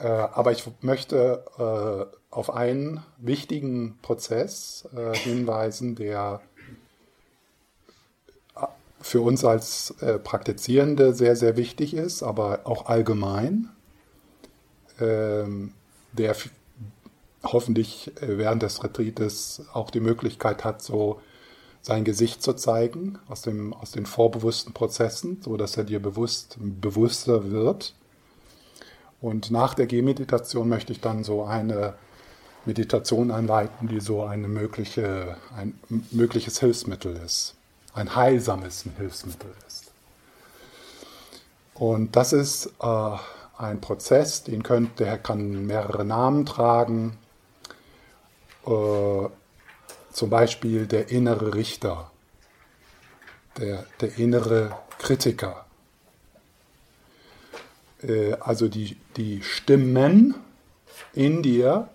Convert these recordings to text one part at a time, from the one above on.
Äh, aber ich möchte äh, auf einen wichtigen Prozess äh, hinweisen, der für uns als äh, Praktizierende sehr, sehr wichtig ist, aber auch allgemein, ähm, der hoffentlich äh, während des Retreates auch die Möglichkeit hat, so sein Gesicht zu zeigen aus, dem, aus den vorbewussten Prozessen, so dass er dir bewusst, bewusster wird. Und nach der Gehmeditation möchte ich dann so eine Meditation anleiten, die so eine mögliche, ein mögliches Hilfsmittel ist, ein heilsames Hilfsmittel ist. Und das ist äh, ein Prozess, den könnt, der kann mehrere Namen tragen. Äh, zum Beispiel der innere Richter, der, der innere Kritiker. Äh, also die, die Stimmen in dir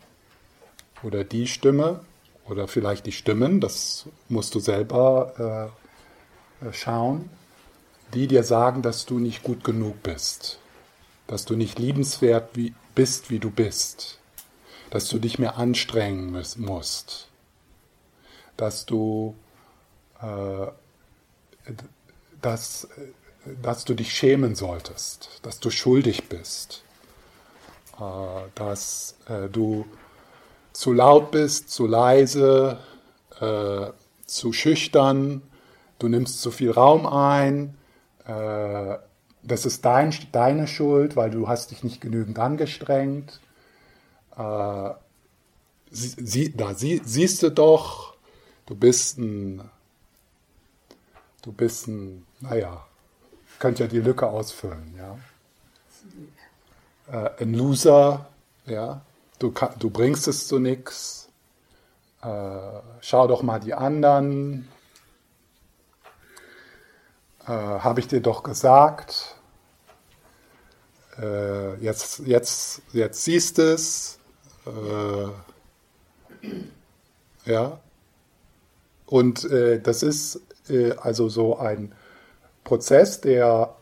oder die Stimme oder vielleicht die Stimmen, das musst du selber äh, äh, schauen, die dir sagen, dass du nicht gut genug bist, dass du nicht liebenswert wie, bist, wie du bist, dass du dich mehr anstrengen musst, dass du, äh, dass, dass du dich schämen solltest, dass du schuldig bist, äh, dass äh, du zu laut bist, zu leise, äh, zu schüchtern, du nimmst zu viel Raum ein, das ist dein, deine Schuld, weil du hast dich nicht genügend angestrengt. Äh, sie, da sie, siehst du doch, du bist ein, du bist ein, naja, könnt ja die Lücke ausfüllen, ja. Äh, ein Loser, ja, du, kann, du bringst es zu nichts. Äh, schau doch mal die anderen. Äh, Habe ich dir doch gesagt. Äh, jetzt, jetzt, jetzt siehst du es. Äh, ja. Und äh, das ist also so ein Prozess, der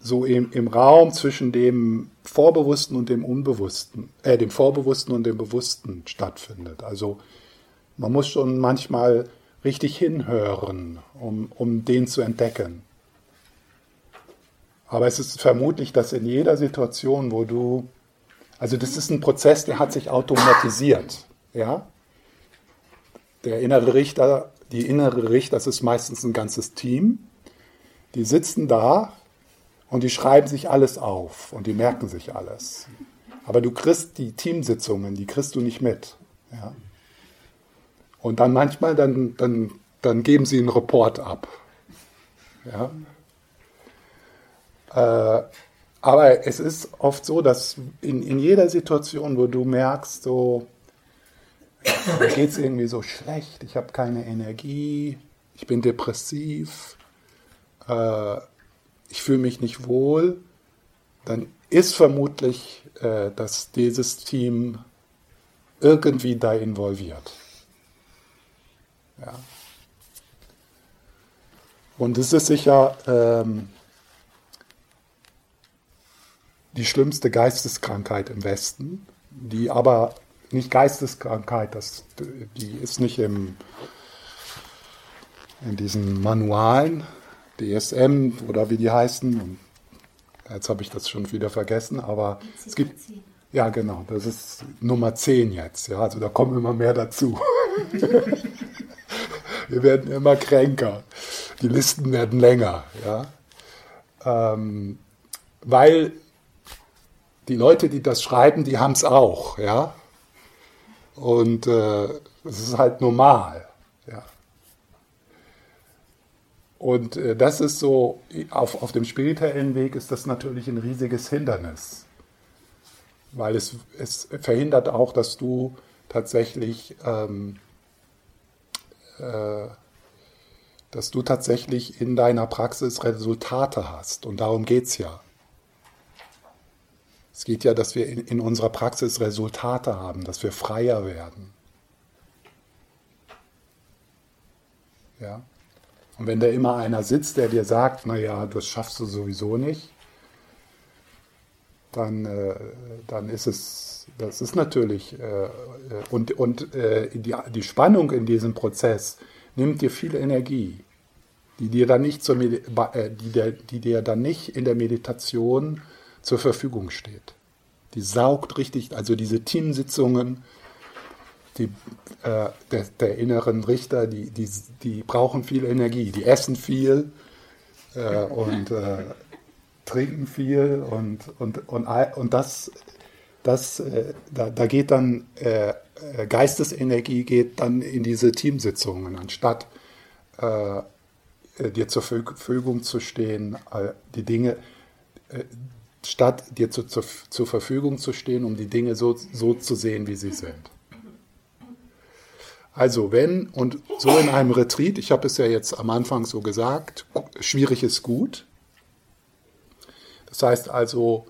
so im, im Raum zwischen dem Vorbewussten und dem Unbewussten, äh, dem Vorbewussten und dem Bewussten stattfindet. Also man muss schon manchmal richtig hinhören, um, um den zu entdecken. Aber es ist vermutlich, dass in jeder Situation, wo du, also das ist ein Prozess, der hat sich automatisiert, ja. Der innere Richter, die innere Richter, das ist meistens ein ganzes Team, die sitzen da und die schreiben sich alles auf und die merken sich alles. Aber du kriegst die Teamsitzungen, die kriegst du nicht mit. Ja? Und dann manchmal, dann, dann, dann geben sie einen Report ab. Ja? Äh, aber es ist oft so, dass in, in jeder Situation, wo du merkst, so, mir geht es irgendwie so schlecht, ich habe keine Energie, ich bin depressiv, äh, ich fühle mich nicht wohl, dann ist vermutlich, äh, dass dieses Team irgendwie da involviert. Ja. Und es ist sicher ähm, die schlimmste Geisteskrankheit im Westen, die aber nicht Geisteskrankheit, das, die ist nicht im, in diesen Manualen, DSM oder wie die heißen. Jetzt habe ich das schon wieder vergessen, aber es gibt. Ja, genau, das ist Nummer 10 jetzt. Ja, also da kommen immer mehr dazu. Wir werden immer kränker. Die Listen werden länger. Ja? Ähm, weil die Leute, die das schreiben, die haben es auch. Ja? Und äh, es ist halt normal. Ja? Und äh, das ist so, auf, auf dem spirituellen Weg ist das natürlich ein riesiges Hindernis, weil es, es verhindert auch, dass du tatsächlich, ähm, äh, dass du tatsächlich in deiner Praxis Resultate hast. Und darum geht es ja. Es geht ja, dass wir in, in unserer Praxis Resultate haben, dass wir freier werden. Ja. Und wenn da immer einer sitzt, der dir sagt, naja, das schaffst du sowieso nicht, dann, äh, dann ist es, das ist natürlich, äh, und, und äh, die, die Spannung in diesem Prozess nimmt dir viel Energie, die dir dann nicht, zur, äh, die, die dir dann nicht in der Meditation zur Verfügung steht. Die saugt richtig, also diese Teamsitzungen, die, äh, der, der, inneren Richter, die, die, die brauchen viel Energie, die essen viel äh, und äh, trinken viel und, und, und, und das, das äh, da, da geht dann äh, äh, Geistesenergie geht dann in diese Teamsitzungen, anstatt dir zur Verfügung zu stehen, die Dinge statt dir zu, zu, zur Verfügung zu stehen, um die Dinge so, so zu sehen, wie sie sind. Also wenn, und so in einem Retreat, ich habe es ja jetzt am Anfang so gesagt, schwierig ist gut. Das heißt also,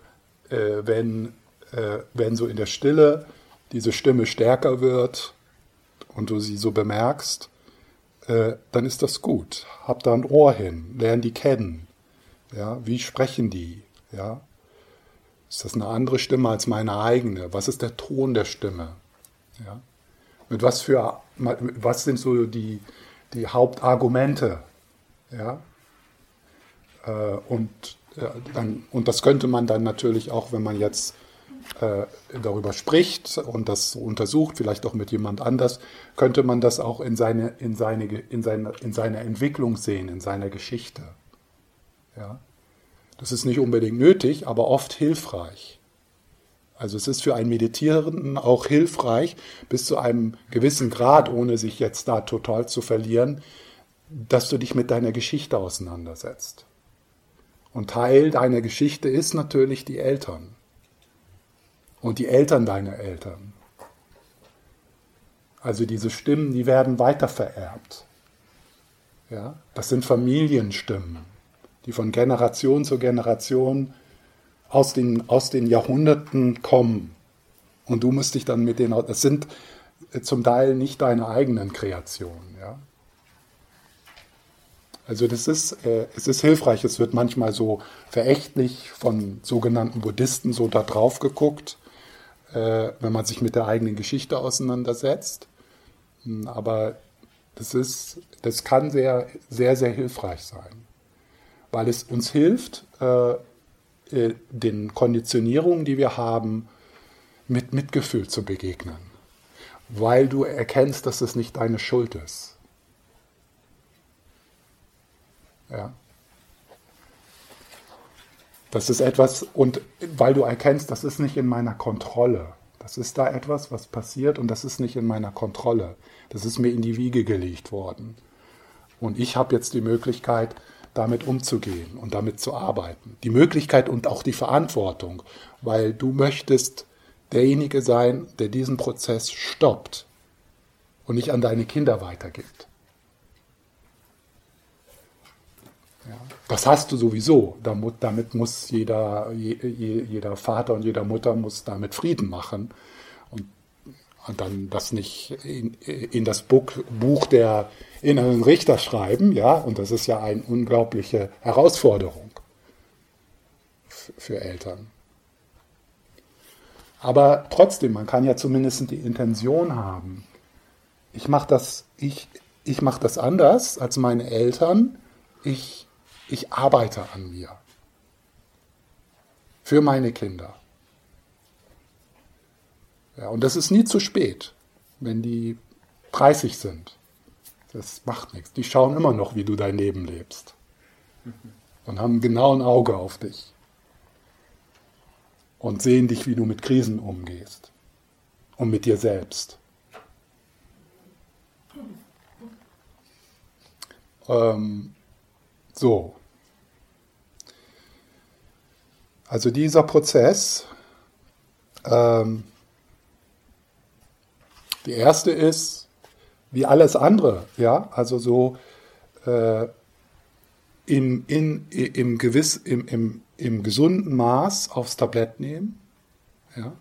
äh, wenn, äh, wenn so in der Stille diese Stimme stärker wird und du sie so bemerkst, äh, dann ist das gut. Hab da ein Ohr hin, lern die kennen. Ja, wie sprechen die? Ja, ist das eine andere Stimme als meine eigene? Was ist der Ton der Stimme? Ja? Mit was für, was sind so die, die Hauptargumente? Ja? Äh, und, ja, dann, und das könnte man dann natürlich auch, wenn man jetzt äh, darüber spricht und das untersucht, vielleicht auch mit jemand anders, könnte man das auch in seine, in seine, in seine, in seine Entwicklung sehen, in seiner Geschichte. Ja? Das ist nicht unbedingt nötig, aber oft hilfreich. Also es ist für einen Meditierenden auch hilfreich, bis zu einem gewissen Grad, ohne sich jetzt da total zu verlieren, dass du dich mit deiner Geschichte auseinandersetzt. Und Teil deiner Geschichte ist natürlich die Eltern. Und die Eltern deiner Eltern. Also diese Stimmen, die werden weitervererbt. Ja, das sind Familienstimmen die von Generation zu Generation aus den, aus den Jahrhunderten kommen. Und du musst dich dann mit denen, das sind zum Teil nicht deine eigenen Kreationen. Ja? Also das ist, äh, es ist hilfreich, es wird manchmal so verächtlich von sogenannten Buddhisten so da drauf geguckt, äh, wenn man sich mit der eigenen Geschichte auseinandersetzt. Hm, aber das, ist, das kann sehr, sehr, sehr hilfreich sein weil es uns hilft, äh, äh, den Konditionierungen, die wir haben, mit Mitgefühl zu begegnen, weil du erkennst, dass es nicht deine Schuld ist. Ja. Das ist etwas, und weil du erkennst, das ist nicht in meiner Kontrolle. Das ist da etwas, was passiert und das ist nicht in meiner Kontrolle. Das ist mir in die Wiege gelegt worden. Und ich habe jetzt die Möglichkeit, damit umzugehen und damit zu arbeiten. Die Möglichkeit und auch die Verantwortung, weil du möchtest derjenige sein, der diesen Prozess stoppt und nicht an deine Kinder weitergibt. Ja, das hast du sowieso. Damit muss jeder, jeder Vater und jeder Mutter muss damit Frieden machen und dann das nicht in, in das Buch, Buch der inneren Richter schreiben, ja, und das ist ja eine unglaubliche Herausforderung für Eltern. Aber trotzdem, man kann ja zumindest die Intention haben. Ich mache das, ich, ich mache das anders als meine Eltern. Ich, ich arbeite an mir. Für meine Kinder. Ja, und das ist nie zu spät, wenn die 30 sind. Das macht nichts. Die schauen immer noch, wie du dein Leben lebst. Und haben genau ein Auge auf dich. Und sehen dich, wie du mit Krisen umgehst. Und mit dir selbst. Ähm, so. Also dieser Prozess ähm, die erste ist, wie alles andere, ja, also so äh, im, in, im, gewiss, im, im, im gesunden Maß aufs Tablett nehmen, ja,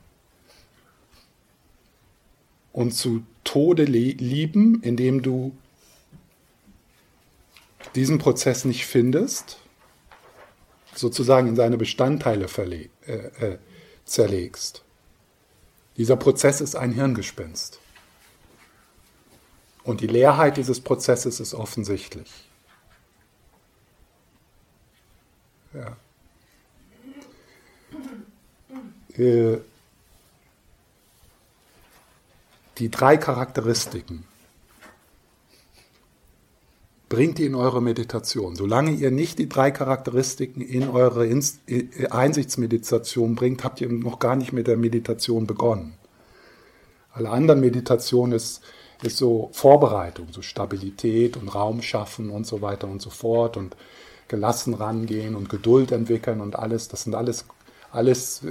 und zu Tode lieben, indem du diesen Prozess nicht findest, sozusagen in seine Bestandteile äh, äh, zerlegst. Dieser Prozess ist ein Hirngespinst. Und die Leerheit dieses Prozesses ist offensichtlich. Ja. Äh, die drei Charakteristiken bringt ihr in eure Meditation. Solange ihr nicht die drei Charakteristiken in eure Einsichtsmeditation bringt, habt ihr noch gar nicht mit der Meditation begonnen. Alle anderen Meditationen ist, ist so Vorbereitung, so Stabilität und Raum schaffen und so weiter und so fort und gelassen rangehen und Geduld entwickeln und alles. Das sind alles, alles,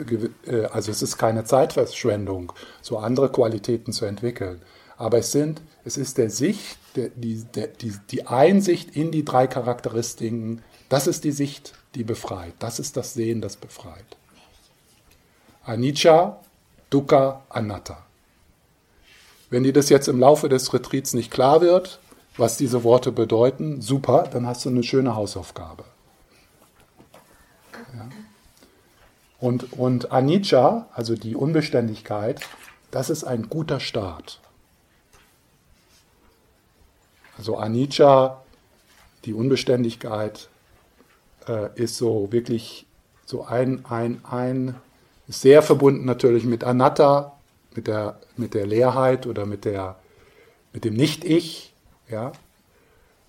äh, also es ist keine Zeitverschwendung, so andere Qualitäten zu entwickeln. Aber es sind, es ist der Sicht, der, die, der, die, die Einsicht in die drei Charakteristiken, das ist die Sicht, die befreit. Das ist das Sehen, das befreit. Anicca, Dukkha, Anatta. Wenn dir das jetzt im Laufe des Retreats nicht klar wird, was diese Worte bedeuten, super, dann hast du eine schöne Hausaufgabe. Ja. Und, und Anicca, also die Unbeständigkeit, das ist ein guter Start. Also Anicca, die Unbeständigkeit, äh, ist so wirklich so ein, ein, ein, sehr verbunden natürlich mit Anatta, mit der, mit der Leerheit oder mit, der, mit dem Nicht-Ich. Ja?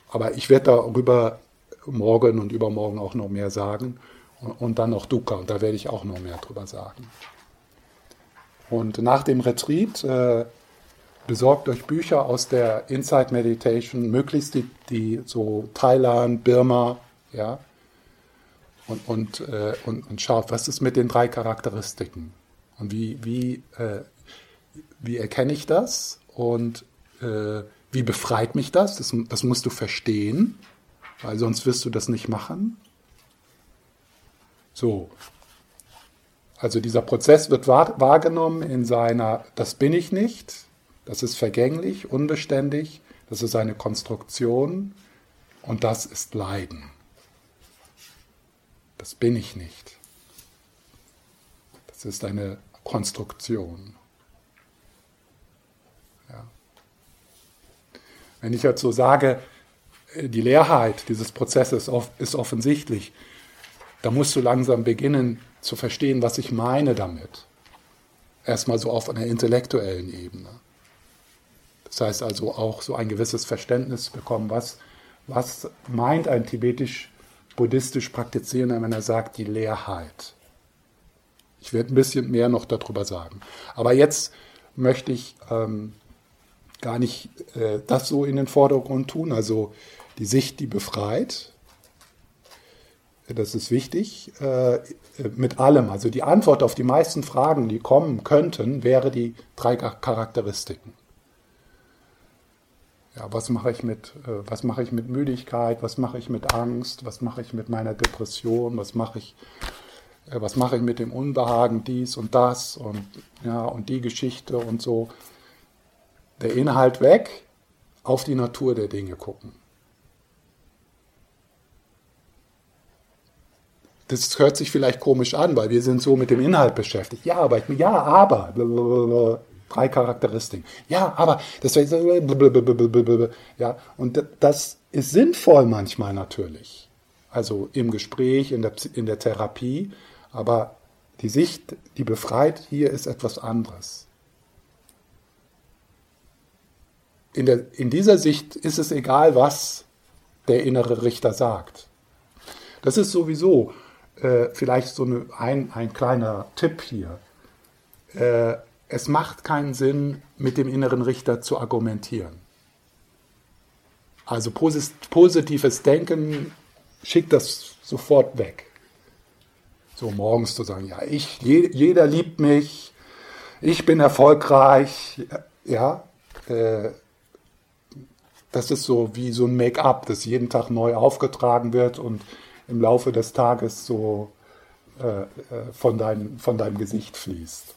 Aber ich werde darüber morgen und übermorgen auch noch mehr sagen. Und, und dann noch Dukkha, und da werde ich auch noch mehr drüber sagen. Und nach dem Retreat äh, besorgt euch Bücher aus der Inside Meditation, möglichst die, die so Thailand, Birma, ja, und, und, äh, und, und schaut, was ist mit den drei Charakteristiken und wie, wie, äh, wie erkenne ich das und äh, wie befreit mich das? das? Das musst du verstehen, weil sonst wirst du das nicht machen. So, also dieser Prozess wird wahrgenommen in seiner, das bin ich nicht, das ist vergänglich, unbeständig, das ist eine Konstruktion und das ist Leiden. Das bin ich nicht. Das ist eine Konstruktion. Wenn ich jetzt so sage, die Leerheit dieses Prozesses ist offensichtlich, da musst du langsam beginnen zu verstehen, was ich meine damit. Erstmal so auf einer intellektuellen Ebene. Das heißt also auch so ein gewisses Verständnis bekommen, was, was meint ein tibetisch-buddhistisch Praktizierender, wenn er sagt, die Leerheit. Ich werde ein bisschen mehr noch darüber sagen. Aber jetzt möchte ich ähm, gar nicht äh, das so in den Vordergrund tun, also die Sicht, die befreit. Das ist wichtig. Äh, mit allem. Also die Antwort auf die meisten Fragen, die kommen könnten, wäre die drei Charakteristiken. Ja, was mache ich mit, äh, was ich mit Müdigkeit, was mache ich mit Angst, was mache ich mit meiner Depression, was mache ich, äh, was ich mit dem Unbehagen, dies und das und ja und die Geschichte und so. Der Inhalt weg, auf die Natur der Dinge gucken. Das hört sich vielleicht komisch an, weil wir sind so mit dem Inhalt beschäftigt. Ja, aber, ja, aber, Drei Charakteristiken. Ja, aber das ja, und das ist sinnvoll manchmal natürlich. Also im Gespräch, in der, in der Therapie, aber die Sicht, die befreit hier, ist etwas anderes. In, der, in dieser Sicht ist es egal, was der innere Richter sagt. Das ist sowieso äh, vielleicht so eine, ein, ein kleiner Tipp hier. Äh, es macht keinen Sinn, mit dem inneren Richter zu argumentieren. Also positives Denken schickt das sofort weg. So morgens zu sagen, ja, ich, jeder liebt mich, ich bin erfolgreich, ja, äh, das ist so wie so ein Make-up, das jeden Tag neu aufgetragen wird und im Laufe des Tages so äh, äh von, dein, von deinem Gesicht fließt.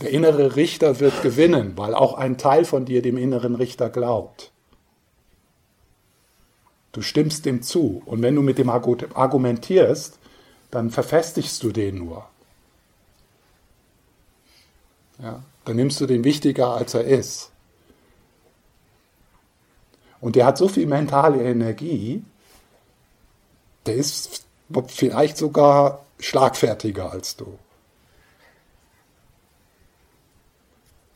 Der innere Richter wird gewinnen, weil auch ein Teil von dir dem inneren Richter glaubt. Du stimmst dem zu. Und wenn du mit dem argumentierst, dann verfestigst du den nur. Ja? Dann nimmst du den wichtiger, als er ist. Und der hat so viel mentale Energie, der ist vielleicht sogar schlagfertiger als du.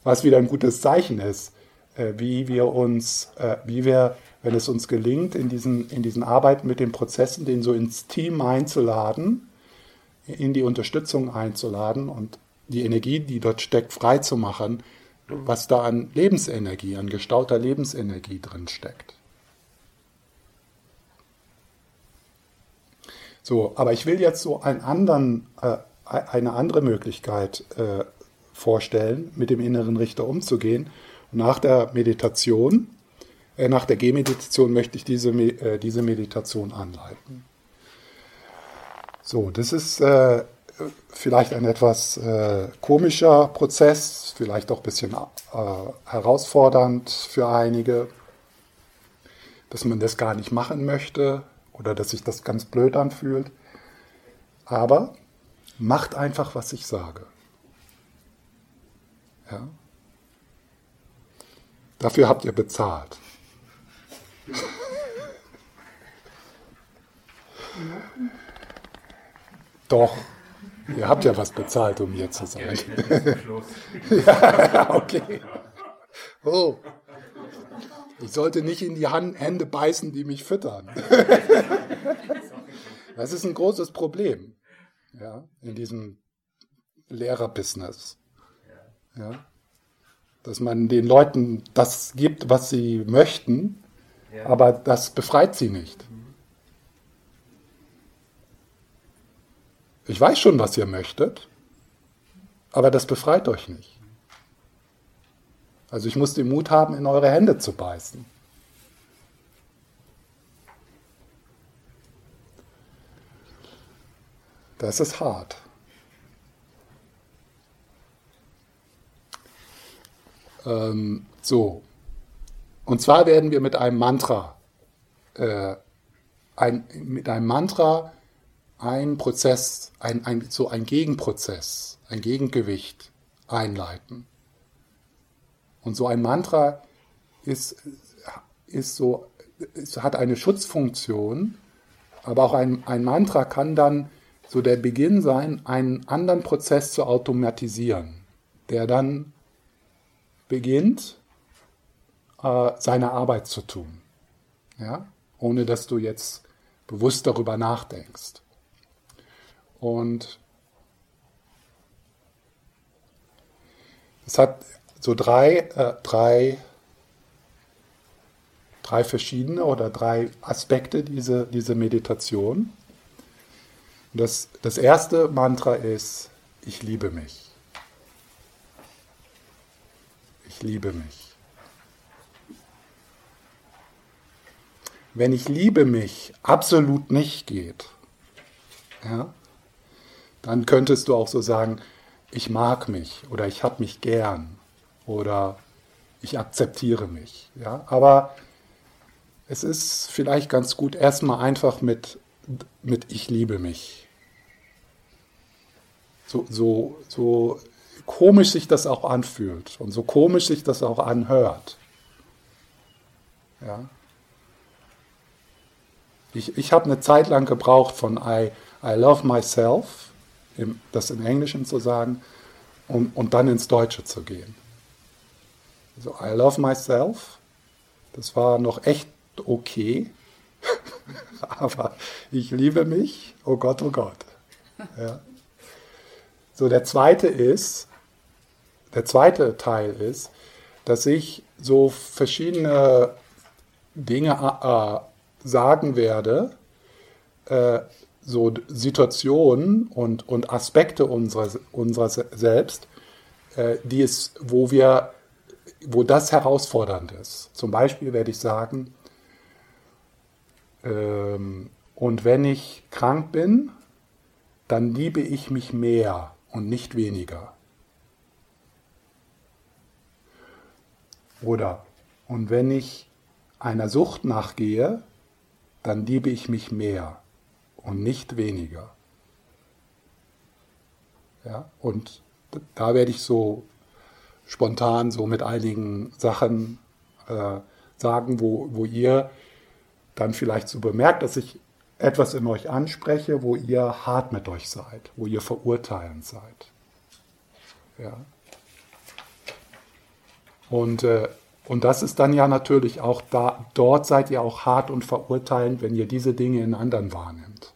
Was wieder ein gutes Zeichen ist, äh, wie wir uns, äh, wie wir, wenn es uns gelingt, in diesen, in diesen Arbeiten mit den Prozessen, den so ins Team einzuladen, in die Unterstützung einzuladen und die Energie, die dort steckt, freizumachen, was da an Lebensenergie, an gestauter Lebensenergie drin steckt. So, aber ich will jetzt so anderen, äh, eine andere Möglichkeit äh, vorstellen, mit dem inneren Richter umzugehen. Nach der Meditation, äh, nach der Gehmeditation möchte ich diese, äh, diese Meditation anleiten. So, das ist äh, vielleicht ein etwas äh, komischer Prozess, vielleicht auch ein bisschen herausfordernd für einige, dass man das gar nicht machen möchte oder dass sich das ganz blöd anfühlt. Aber macht einfach, was ich sage. Ja? Dafür habt ihr bezahlt. Doch, ihr habt ja was bezahlt, um hier zu sein. ja, okay. Oh. Ich sollte nicht in die Hände beißen, die mich füttern. das ist ein großes Problem ja, in diesem Lehrerbusiness. Ja? Dass man den Leuten das gibt, was sie möchten, aber das befreit sie nicht. Ich weiß schon, was ihr möchtet, aber das befreit euch nicht. Also ich muss den Mut haben, in eure Hände zu beißen. Das ist hart. Ähm, so. Und zwar werden wir mit einem Mantra, äh, ein, mit einem Mantra einen Prozess, ein, ein, so ein Gegenprozess, ein Gegengewicht einleiten. Und so ein Mantra ist, ist so, es hat eine Schutzfunktion, aber auch ein, ein Mantra kann dann so der Beginn sein, einen anderen Prozess zu automatisieren, der dann beginnt, äh, seine Arbeit zu tun. Ja? Ohne dass du jetzt bewusst darüber nachdenkst. Und es hat so drei, äh, drei, drei verschiedene oder drei Aspekte, diese, diese Meditation. Das, das erste Mantra ist, ich liebe mich. Ich liebe mich. Wenn ich liebe mich absolut nicht geht, ja, dann könntest du auch so sagen, ich mag mich oder ich habe mich gern oder ich akzeptiere mich. Ja? Aber es ist vielleicht ganz gut, erstmal einfach mit, mit ich liebe mich. So, so, so komisch sich das auch anfühlt und so komisch sich das auch anhört. Ja? Ich, ich habe eine Zeit lang gebraucht von I, I love myself, das in Englischen zu sagen, und, und dann ins Deutsche zu gehen. So, I love myself. Das war noch echt okay. Aber ich liebe mich. Oh Gott, oh Gott. Ja. So, der zweite ist, der zweite Teil ist, dass ich so verschiedene Dinge äh, sagen werde, äh, so Situationen und, und Aspekte unserer, unserer selbst, äh, die es, wo wir wo das herausfordernd ist. Zum Beispiel werde ich sagen, ähm, und wenn ich krank bin, dann liebe ich mich mehr und nicht weniger. Oder, und wenn ich einer Sucht nachgehe, dann liebe ich mich mehr und nicht weniger. Ja, und da werde ich so spontan so mit einigen Sachen äh, sagen, wo, wo ihr dann vielleicht so bemerkt, dass ich etwas in euch anspreche, wo ihr hart mit euch seid, wo ihr verurteilend seid. Ja. Und, äh, und das ist dann ja natürlich auch da, dort seid ihr auch hart und verurteilend, wenn ihr diese Dinge in anderen wahrnimmt.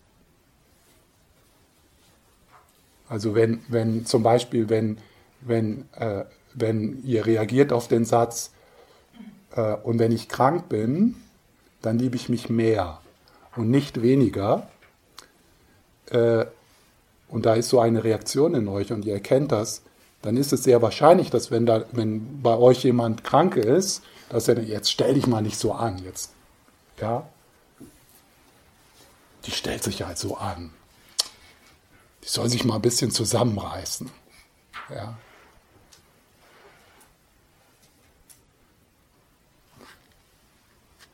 Also wenn, wenn zum Beispiel, wenn, wenn, äh, wenn ihr reagiert auf den Satz, äh, und wenn ich krank bin, dann liebe ich mich mehr und nicht weniger. Äh, und da ist so eine Reaktion in euch und ihr erkennt das, dann ist es sehr wahrscheinlich, dass wenn, da, wenn bei euch jemand krank ist, dass er jetzt stell dich mal nicht so an, jetzt, ja, die stellt sich halt so an. Die soll sich mal ein bisschen zusammenreißen, ja.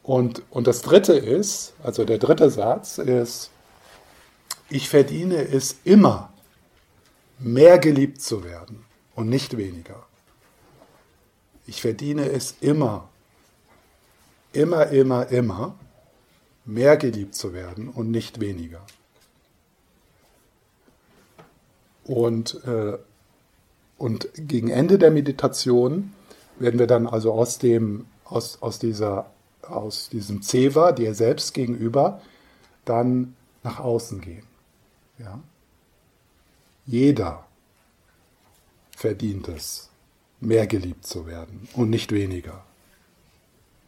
Und, und das dritte ist, also der dritte Satz ist, ich verdiene es immer, mehr geliebt zu werden und nicht weniger. Ich verdiene es immer, immer, immer, immer, mehr geliebt zu werden und nicht weniger. Und, äh, und gegen Ende der Meditation werden wir dann also aus, dem, aus, aus dieser aus diesem Zewa, dir selbst gegenüber, dann nach außen gehen. Ja? Jeder verdient es, mehr geliebt zu werden und nicht weniger.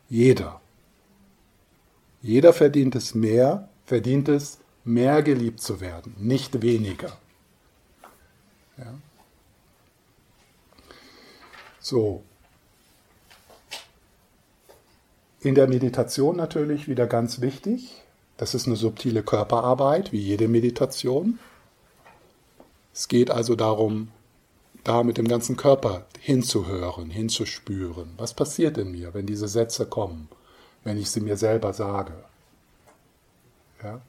Jeder. Jeder verdient es mehr, verdient es, mehr geliebt zu werden, nicht weniger. Ja? So, In der Meditation natürlich wieder ganz wichtig. Das ist eine subtile Körperarbeit, wie jede Meditation. Es geht also darum, da mit dem ganzen Körper hinzuhören, hinzuspüren. Was passiert in mir, wenn diese Sätze kommen, wenn ich sie mir selber sage? Ja?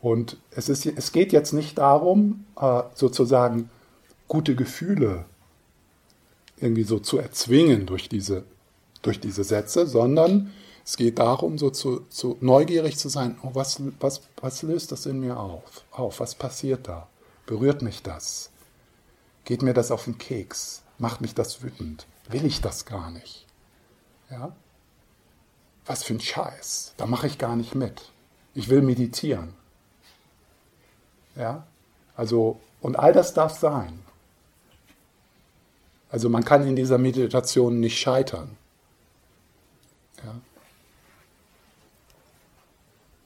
Und es, ist, es geht jetzt nicht darum, äh, sozusagen gute Gefühle irgendwie so zu erzwingen durch diese durch diese Sätze, sondern es geht darum, so zu, zu neugierig zu sein, oh, was, was, was löst das in mir auf? auf? Was passiert da? Berührt mich das? Geht mir das auf den Keks? Macht mich das wütend? Will ich das gar nicht? Ja? Was für ein Scheiß. Da mache ich gar nicht mit. Ich will meditieren. Ja? Also, und all das darf sein. Also man kann in dieser Meditation nicht scheitern. Ja.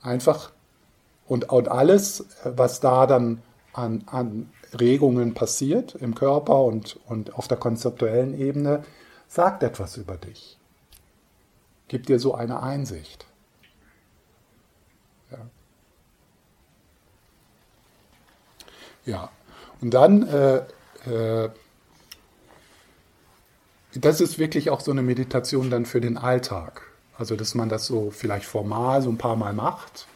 Einfach und, und alles, was da dann an, an Regungen passiert im Körper und, und auf der konzeptuellen Ebene, sagt etwas über dich. Gibt dir so eine Einsicht. Ja. Und dann äh, äh, das ist wirklich auch so eine Meditation dann für den Alltag. Also, dass man das so vielleicht formal so ein paar Mal macht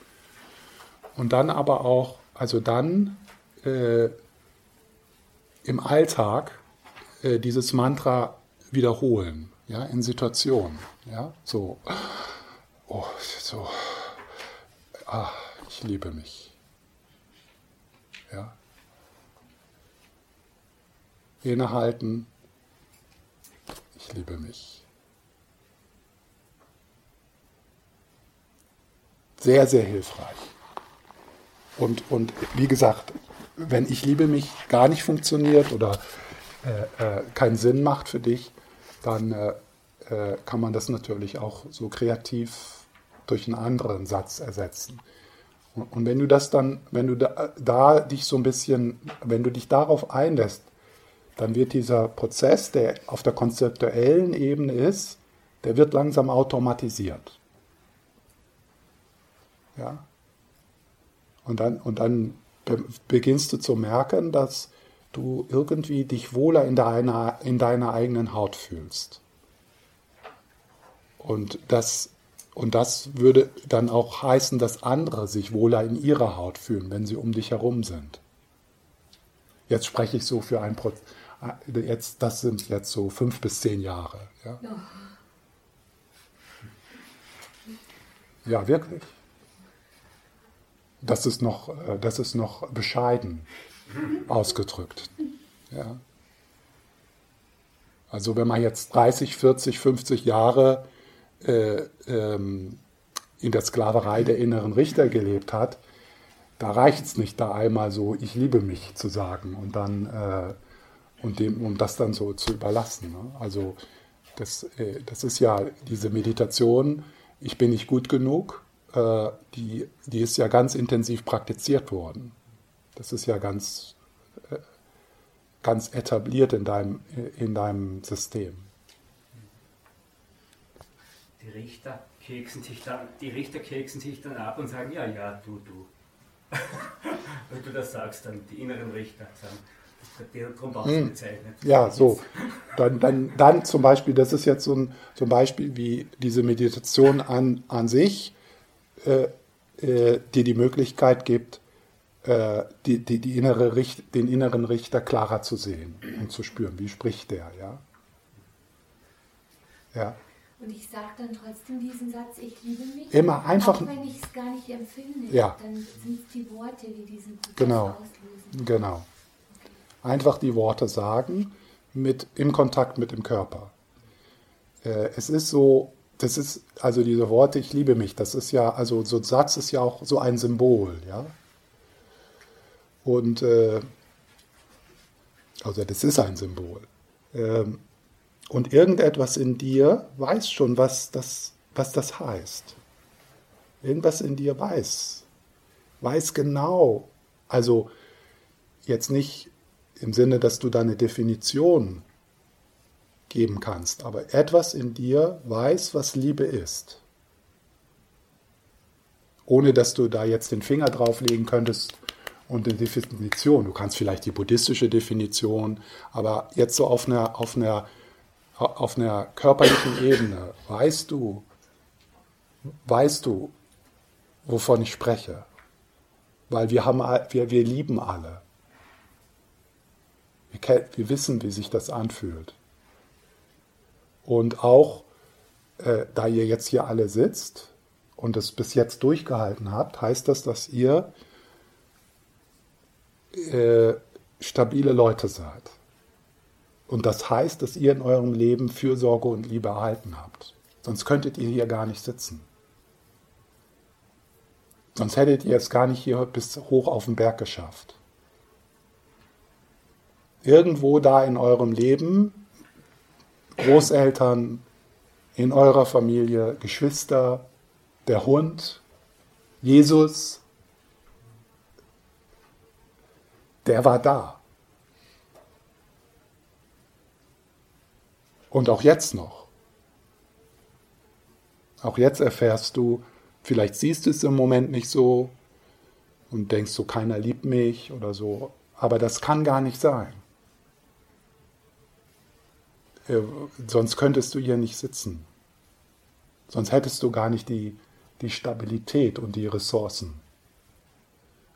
und dann aber auch, also dann äh, im Alltag äh, dieses Mantra wiederholen, ja, in Situationen, ja, so, oh, so, ah, ich liebe mich, innehalten, ich liebe mich. Sehr, sehr hilfreich. Und, und wie gesagt, wenn ich liebe mich gar nicht funktioniert oder äh, äh, keinen Sinn macht für dich, dann äh, äh kann man das natürlich auch so kreativ durch einen anderen Satz ersetzen. Und, und wenn du das dann, wenn du da, da dich so ein bisschen, wenn du dich darauf einlässt, dann wird dieser Prozess, der auf der konzeptuellen Ebene ist, der wird langsam automatisiert. Ja? Und dann, und dann beginnst du zu merken, dass du irgendwie dich wohler in deiner, in deiner eigenen Haut fühlst. Und das, und das würde dann auch heißen, dass andere sich wohler in ihrer Haut fühlen, wenn sie um dich herum sind. Jetzt spreche ich so für ein, Jetzt, das sind jetzt so fünf bis zehn Jahre. Ja, ja wirklich. Das ist noch, äh, das ist noch bescheiden ausgedrückt. Ja. Also wenn man jetzt 30, 40, 50 Jahre äh, ähm, in der Sklaverei der inneren Richter gelebt hat, da reicht es nicht, da einmal so, ich liebe mich zu sagen und dann äh, und dem, um das dann so zu überlassen. Ne? Also das, äh, das ist ja diese Meditation, ich bin nicht gut genug, äh, die, die ist ja ganz intensiv praktiziert worden. Das ist ja ganz, äh, ganz etabliert in deinem, in deinem System. Die Richter keksen sich dann, die Richter keksen sich dann ab und sagen, ja, ja, du, du. Wenn du das sagst, dann die inneren Richter sagen, hm. Ja, so. Dann, dann, dann zum Beispiel, das ist jetzt so ein, so ein Beispiel wie diese Meditation an, an sich, äh, äh, die die Möglichkeit gibt, äh, die, die, die innere Richt, den inneren Richter klarer zu sehen und zu spüren. Wie spricht der, ja? Ja. Und ich sage dann trotzdem diesen Satz, ich liebe mich. Immer einfach. Auch wenn ich es gar nicht empfinde, ja. dann sind es die Worte, die diesen Prozess genau. auslösen. Genau einfach die Worte sagen mit, im Kontakt mit dem Körper. Äh, es ist so, das ist, also diese Worte, ich liebe mich, das ist ja, also so ein Satz ist ja auch so ein Symbol, ja. Und, äh, also das ist ein Symbol. Ähm, und irgendetwas in dir weiß schon, was das, was das heißt. Irgendwas in dir weiß, weiß genau. Also jetzt nicht im Sinne, dass du da eine Definition geben kannst, aber etwas in dir weiß, was Liebe ist. Ohne dass du da jetzt den Finger drauflegen könntest und eine Definition. Du kannst vielleicht die buddhistische Definition, aber jetzt so auf einer, auf einer, auf einer körperlichen Ebene, weißt du, weißt du, wovon ich spreche. Weil wir, haben, wir, wir lieben alle. Wir, wir wissen, wie sich das anfühlt. Und auch, äh, da ihr jetzt hier alle sitzt und es bis jetzt durchgehalten habt, heißt das, dass ihr äh, stabile Leute seid. Und das heißt, dass ihr in eurem Leben Fürsorge und Liebe erhalten habt. Sonst könntet ihr hier gar nicht sitzen. Sonst hättet ihr es gar nicht hier bis hoch auf den Berg geschafft irgendwo da in eurem Leben, Großeltern, in eurer Familie, Geschwister, der Hund, Jesus, der war da. Und auch jetzt noch. Auch jetzt erfährst du, vielleicht siehst du es im Moment nicht so und denkst so, keiner liebt mich oder so, aber das kann gar nicht sein. Äh, sonst könntest du hier nicht sitzen. Sonst hättest du gar nicht die, die Stabilität und die Ressourcen.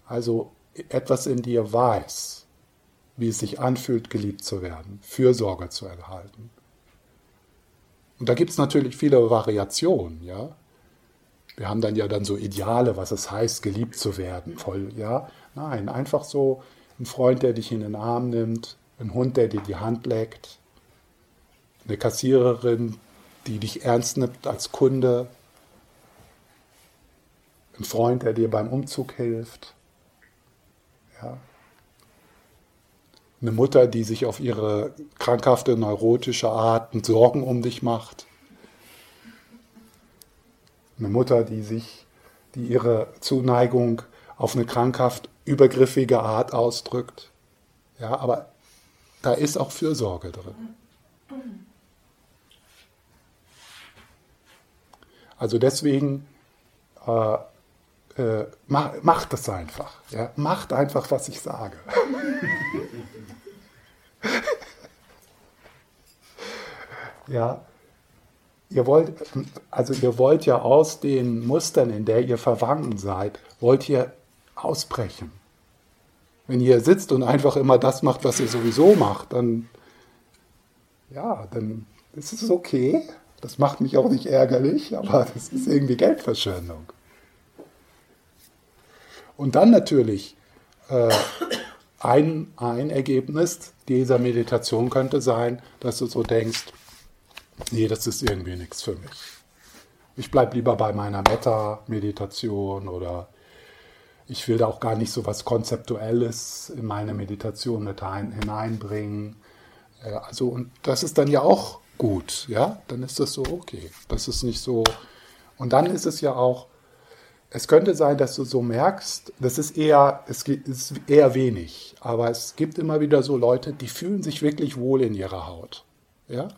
Also etwas in dir weiß, wie es sich anfühlt, geliebt zu werden, Fürsorge zu erhalten. Und da gibt es natürlich viele Variationen, ja. Wir haben dann ja dann so Ideale, was es heißt, geliebt zu werden, voll, ja. Nein, einfach so ein Freund, der dich in den Arm nimmt, ein Hund, der dir die Hand leckt, eine Kassiererin, die dich ernst nimmt als Kunde, ein Freund, der dir beim Umzug hilft, ja. eine Mutter, die sich auf ihre krankhafte, neurotische Art Sorgen um dich macht, eine Mutter, die sich, die ihre Zuneigung auf eine krankhaft übergriffige Art ausdrückt. Ja, aber da ist auch Fürsorge drin. Also deswegen äh, äh, mach, macht es einfach. Ja? Macht einfach, was ich sage. ja, ihr wollt, also ihr wollt ja aus den Mustern, in der ihr verwandt seid, wollt ihr ausbrechen. Wenn ihr sitzt und einfach immer das macht, was ihr sowieso macht, dann, ja, dann ist es okay. Das macht mich auch nicht ärgerlich, aber das ist irgendwie Geldverschwendung. Und dann natürlich äh, ein, ein Ergebnis dieser Meditation könnte sein, dass du so denkst, nee, das ist irgendwie nichts für mich. Ich bleibe lieber bei meiner Metta-Meditation oder ich will da auch gar nicht so was Konzeptuelles in meine Meditation mit hineinbringen. Äh, also, und das ist dann ja auch gut, ja, dann ist das so okay. Das ist nicht so. Und dann ist es ja auch, es könnte sein, dass du so merkst, das ist eher, es ist eher wenig, aber es gibt immer wieder so Leute, die fühlen sich wirklich wohl in ihrer Haut, ja.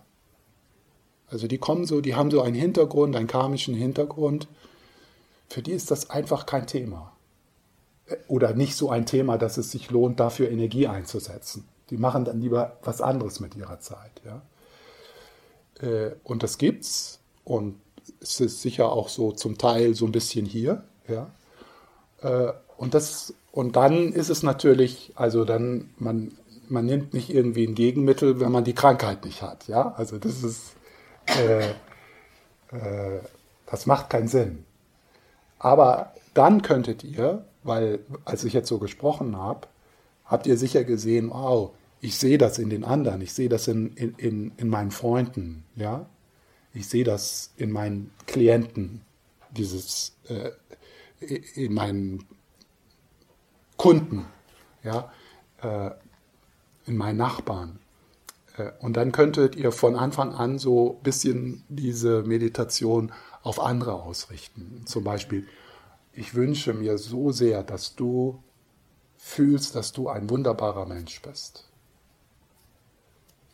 Also die kommen so, die haben so einen Hintergrund, einen karmischen Hintergrund. Für die ist das einfach kein Thema oder nicht so ein Thema, dass es sich lohnt, dafür Energie einzusetzen. Die machen dann lieber was anderes mit ihrer Zeit. Ja? Äh, und das gibt's und es ist sicher auch so zum Teil so ein bisschen hier. Ja? Äh, und, das, und dann ist es natürlich, also dann, man, man nimmt nicht irgendwie ein Gegenmittel, wenn man die Krankheit nicht hat. Ja? Also das ist, äh, äh, das macht keinen Sinn. Aber dann könntet ihr weil als ich jetzt so gesprochen habe, habt ihr sicher gesehen, wow, ich sehe das in den anderen, ich sehe das in, in, in meinen Freunden, ja, ich sehe das in meinen Klienten, dieses, äh, in meinen Kunden, ja, äh, in meinen Nachbarn. Äh, und dann könntet ihr von Anfang an so ein bisschen diese Meditation auf andere ausrichten. Zum Beispiel, ich wünsche mir so sehr, dass du fühlst, dass du ein wunderbarer Mensch bist.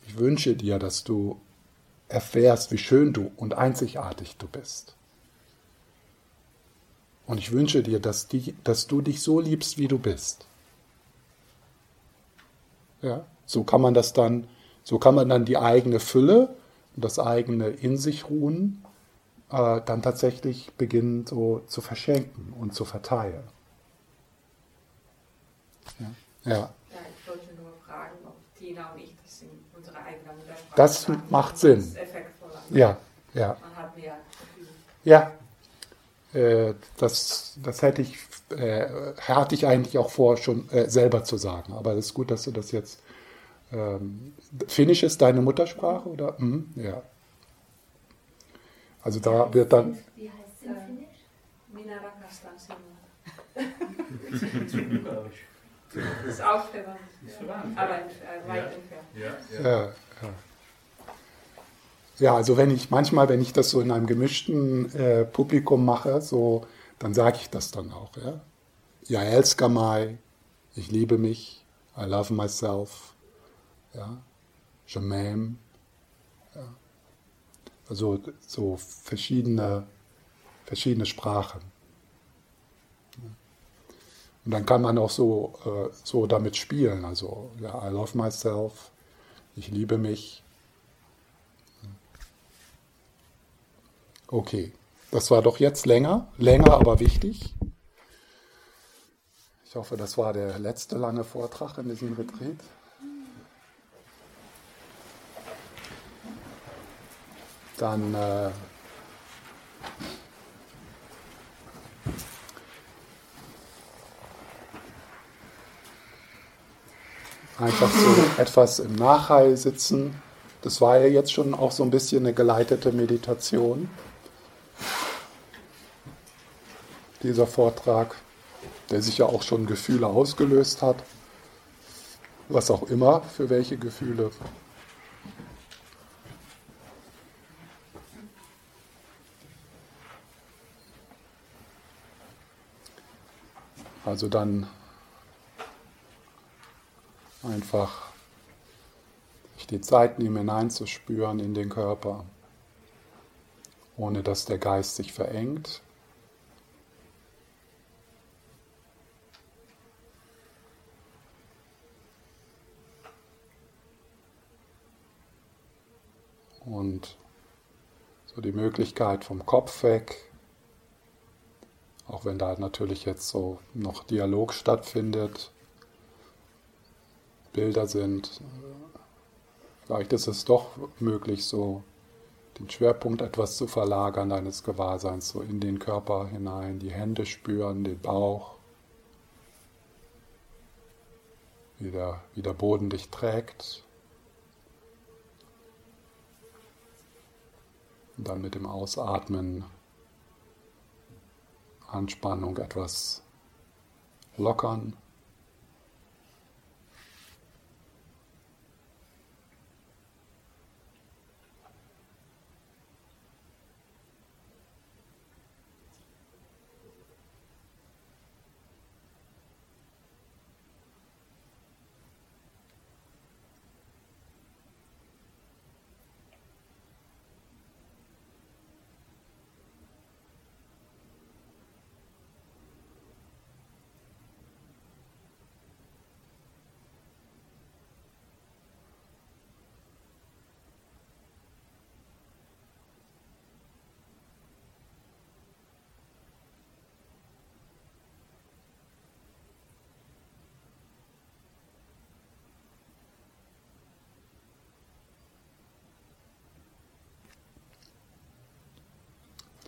Ich wünsche dir, dass du erfährst, wie schön du und einzigartig du bist. Und ich wünsche dir, dass, die, dass du dich so liebst, wie du bist. Ja, so kann man das dann, so kann man dann die eigene Fülle und das eigene in sich ruhen äh, dann tatsächlich beginnen so zu verschenken und zu verteilen. Ja. ja. ja ich wollte nur fragen, ob Tina und ich das in unserer eigenen Muttersprache Das macht Sinn. Ja, ja. Ja, äh, das, das hätte ich, äh, hatte ich eigentlich auch vor, schon äh, selber zu sagen. Aber es ist gut, dass du das jetzt. Ähm, Finnisch ist deine Muttersprache, oder? Mhm, ja. Also da wird dann. Wie heißt es in Finnisch? Minä rakastan sinua. Das ist auch verwandt. Aber äh, weit entfernt. Ja, ja. ja, ja. also wenn ich manchmal, wenn ich das so in einem gemischten äh, Publikum mache, so, dann sage ich das dann auch. Ja, ja mig, ich liebe mich, I love myself, ja, je m'aime, also so verschiedene, verschiedene Sprachen. Und dann kann man auch so, äh, so damit spielen. Also, ja, I love myself, ich liebe mich. Okay, das war doch jetzt länger, länger, aber wichtig. Ich hoffe, das war der letzte lange Vortrag in diesem Retreat. dann äh, einfach so etwas im Nachhall sitzen. Das war ja jetzt schon auch so ein bisschen eine geleitete Meditation. Dieser Vortrag, der sich ja auch schon Gefühle ausgelöst hat. Was auch immer, für welche Gefühle. Also dann einfach sich die Zeit nehmen, hineinzuspüren in den Körper, ohne dass der Geist sich verengt. Und so die Möglichkeit vom Kopf weg auch wenn da natürlich jetzt so noch Dialog stattfindet, Bilder sind. Vielleicht ist es doch möglich, so den Schwerpunkt etwas zu verlagern deines Gewahrseins, so in den Körper hinein, die Hände spüren, den Bauch, wie der, wie der Boden dich trägt. Und dann mit dem Ausatmen Anspannung etwas lockern.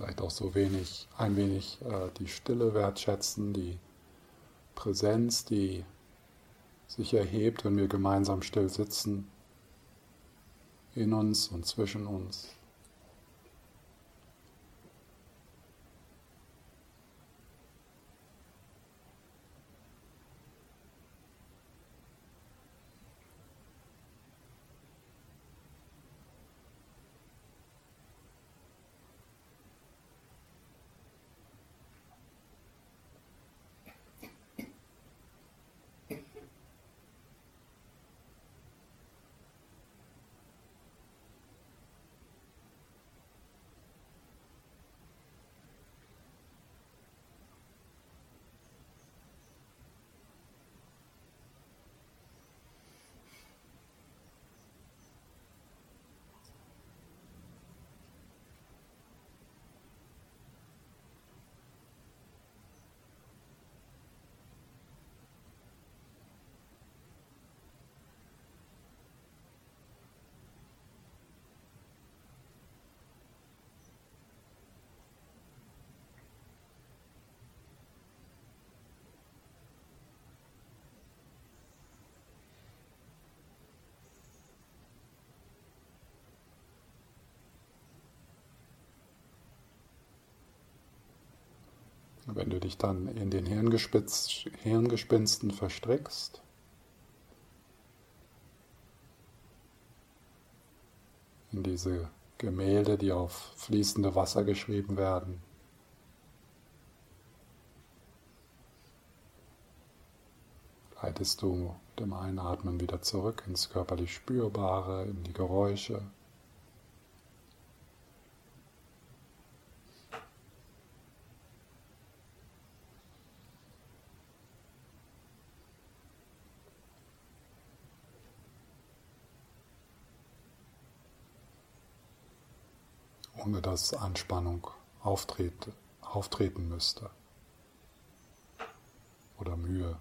Vielleicht auch so wenig, ein wenig äh, die Stille wertschätzen, die Präsenz, die sich erhebt, wenn wir gemeinsam still sitzen, in uns und zwischen uns. Wenn du dich dann in den Hirngespinsten verstrickst, in diese Gemälde, die auf fließende Wasser geschrieben werden, leitest du dem Einatmen wieder zurück ins körperlich Spürbare, in die Geräusche. Ohne dass Anspannung auftreten, auftreten müsste oder Mühe.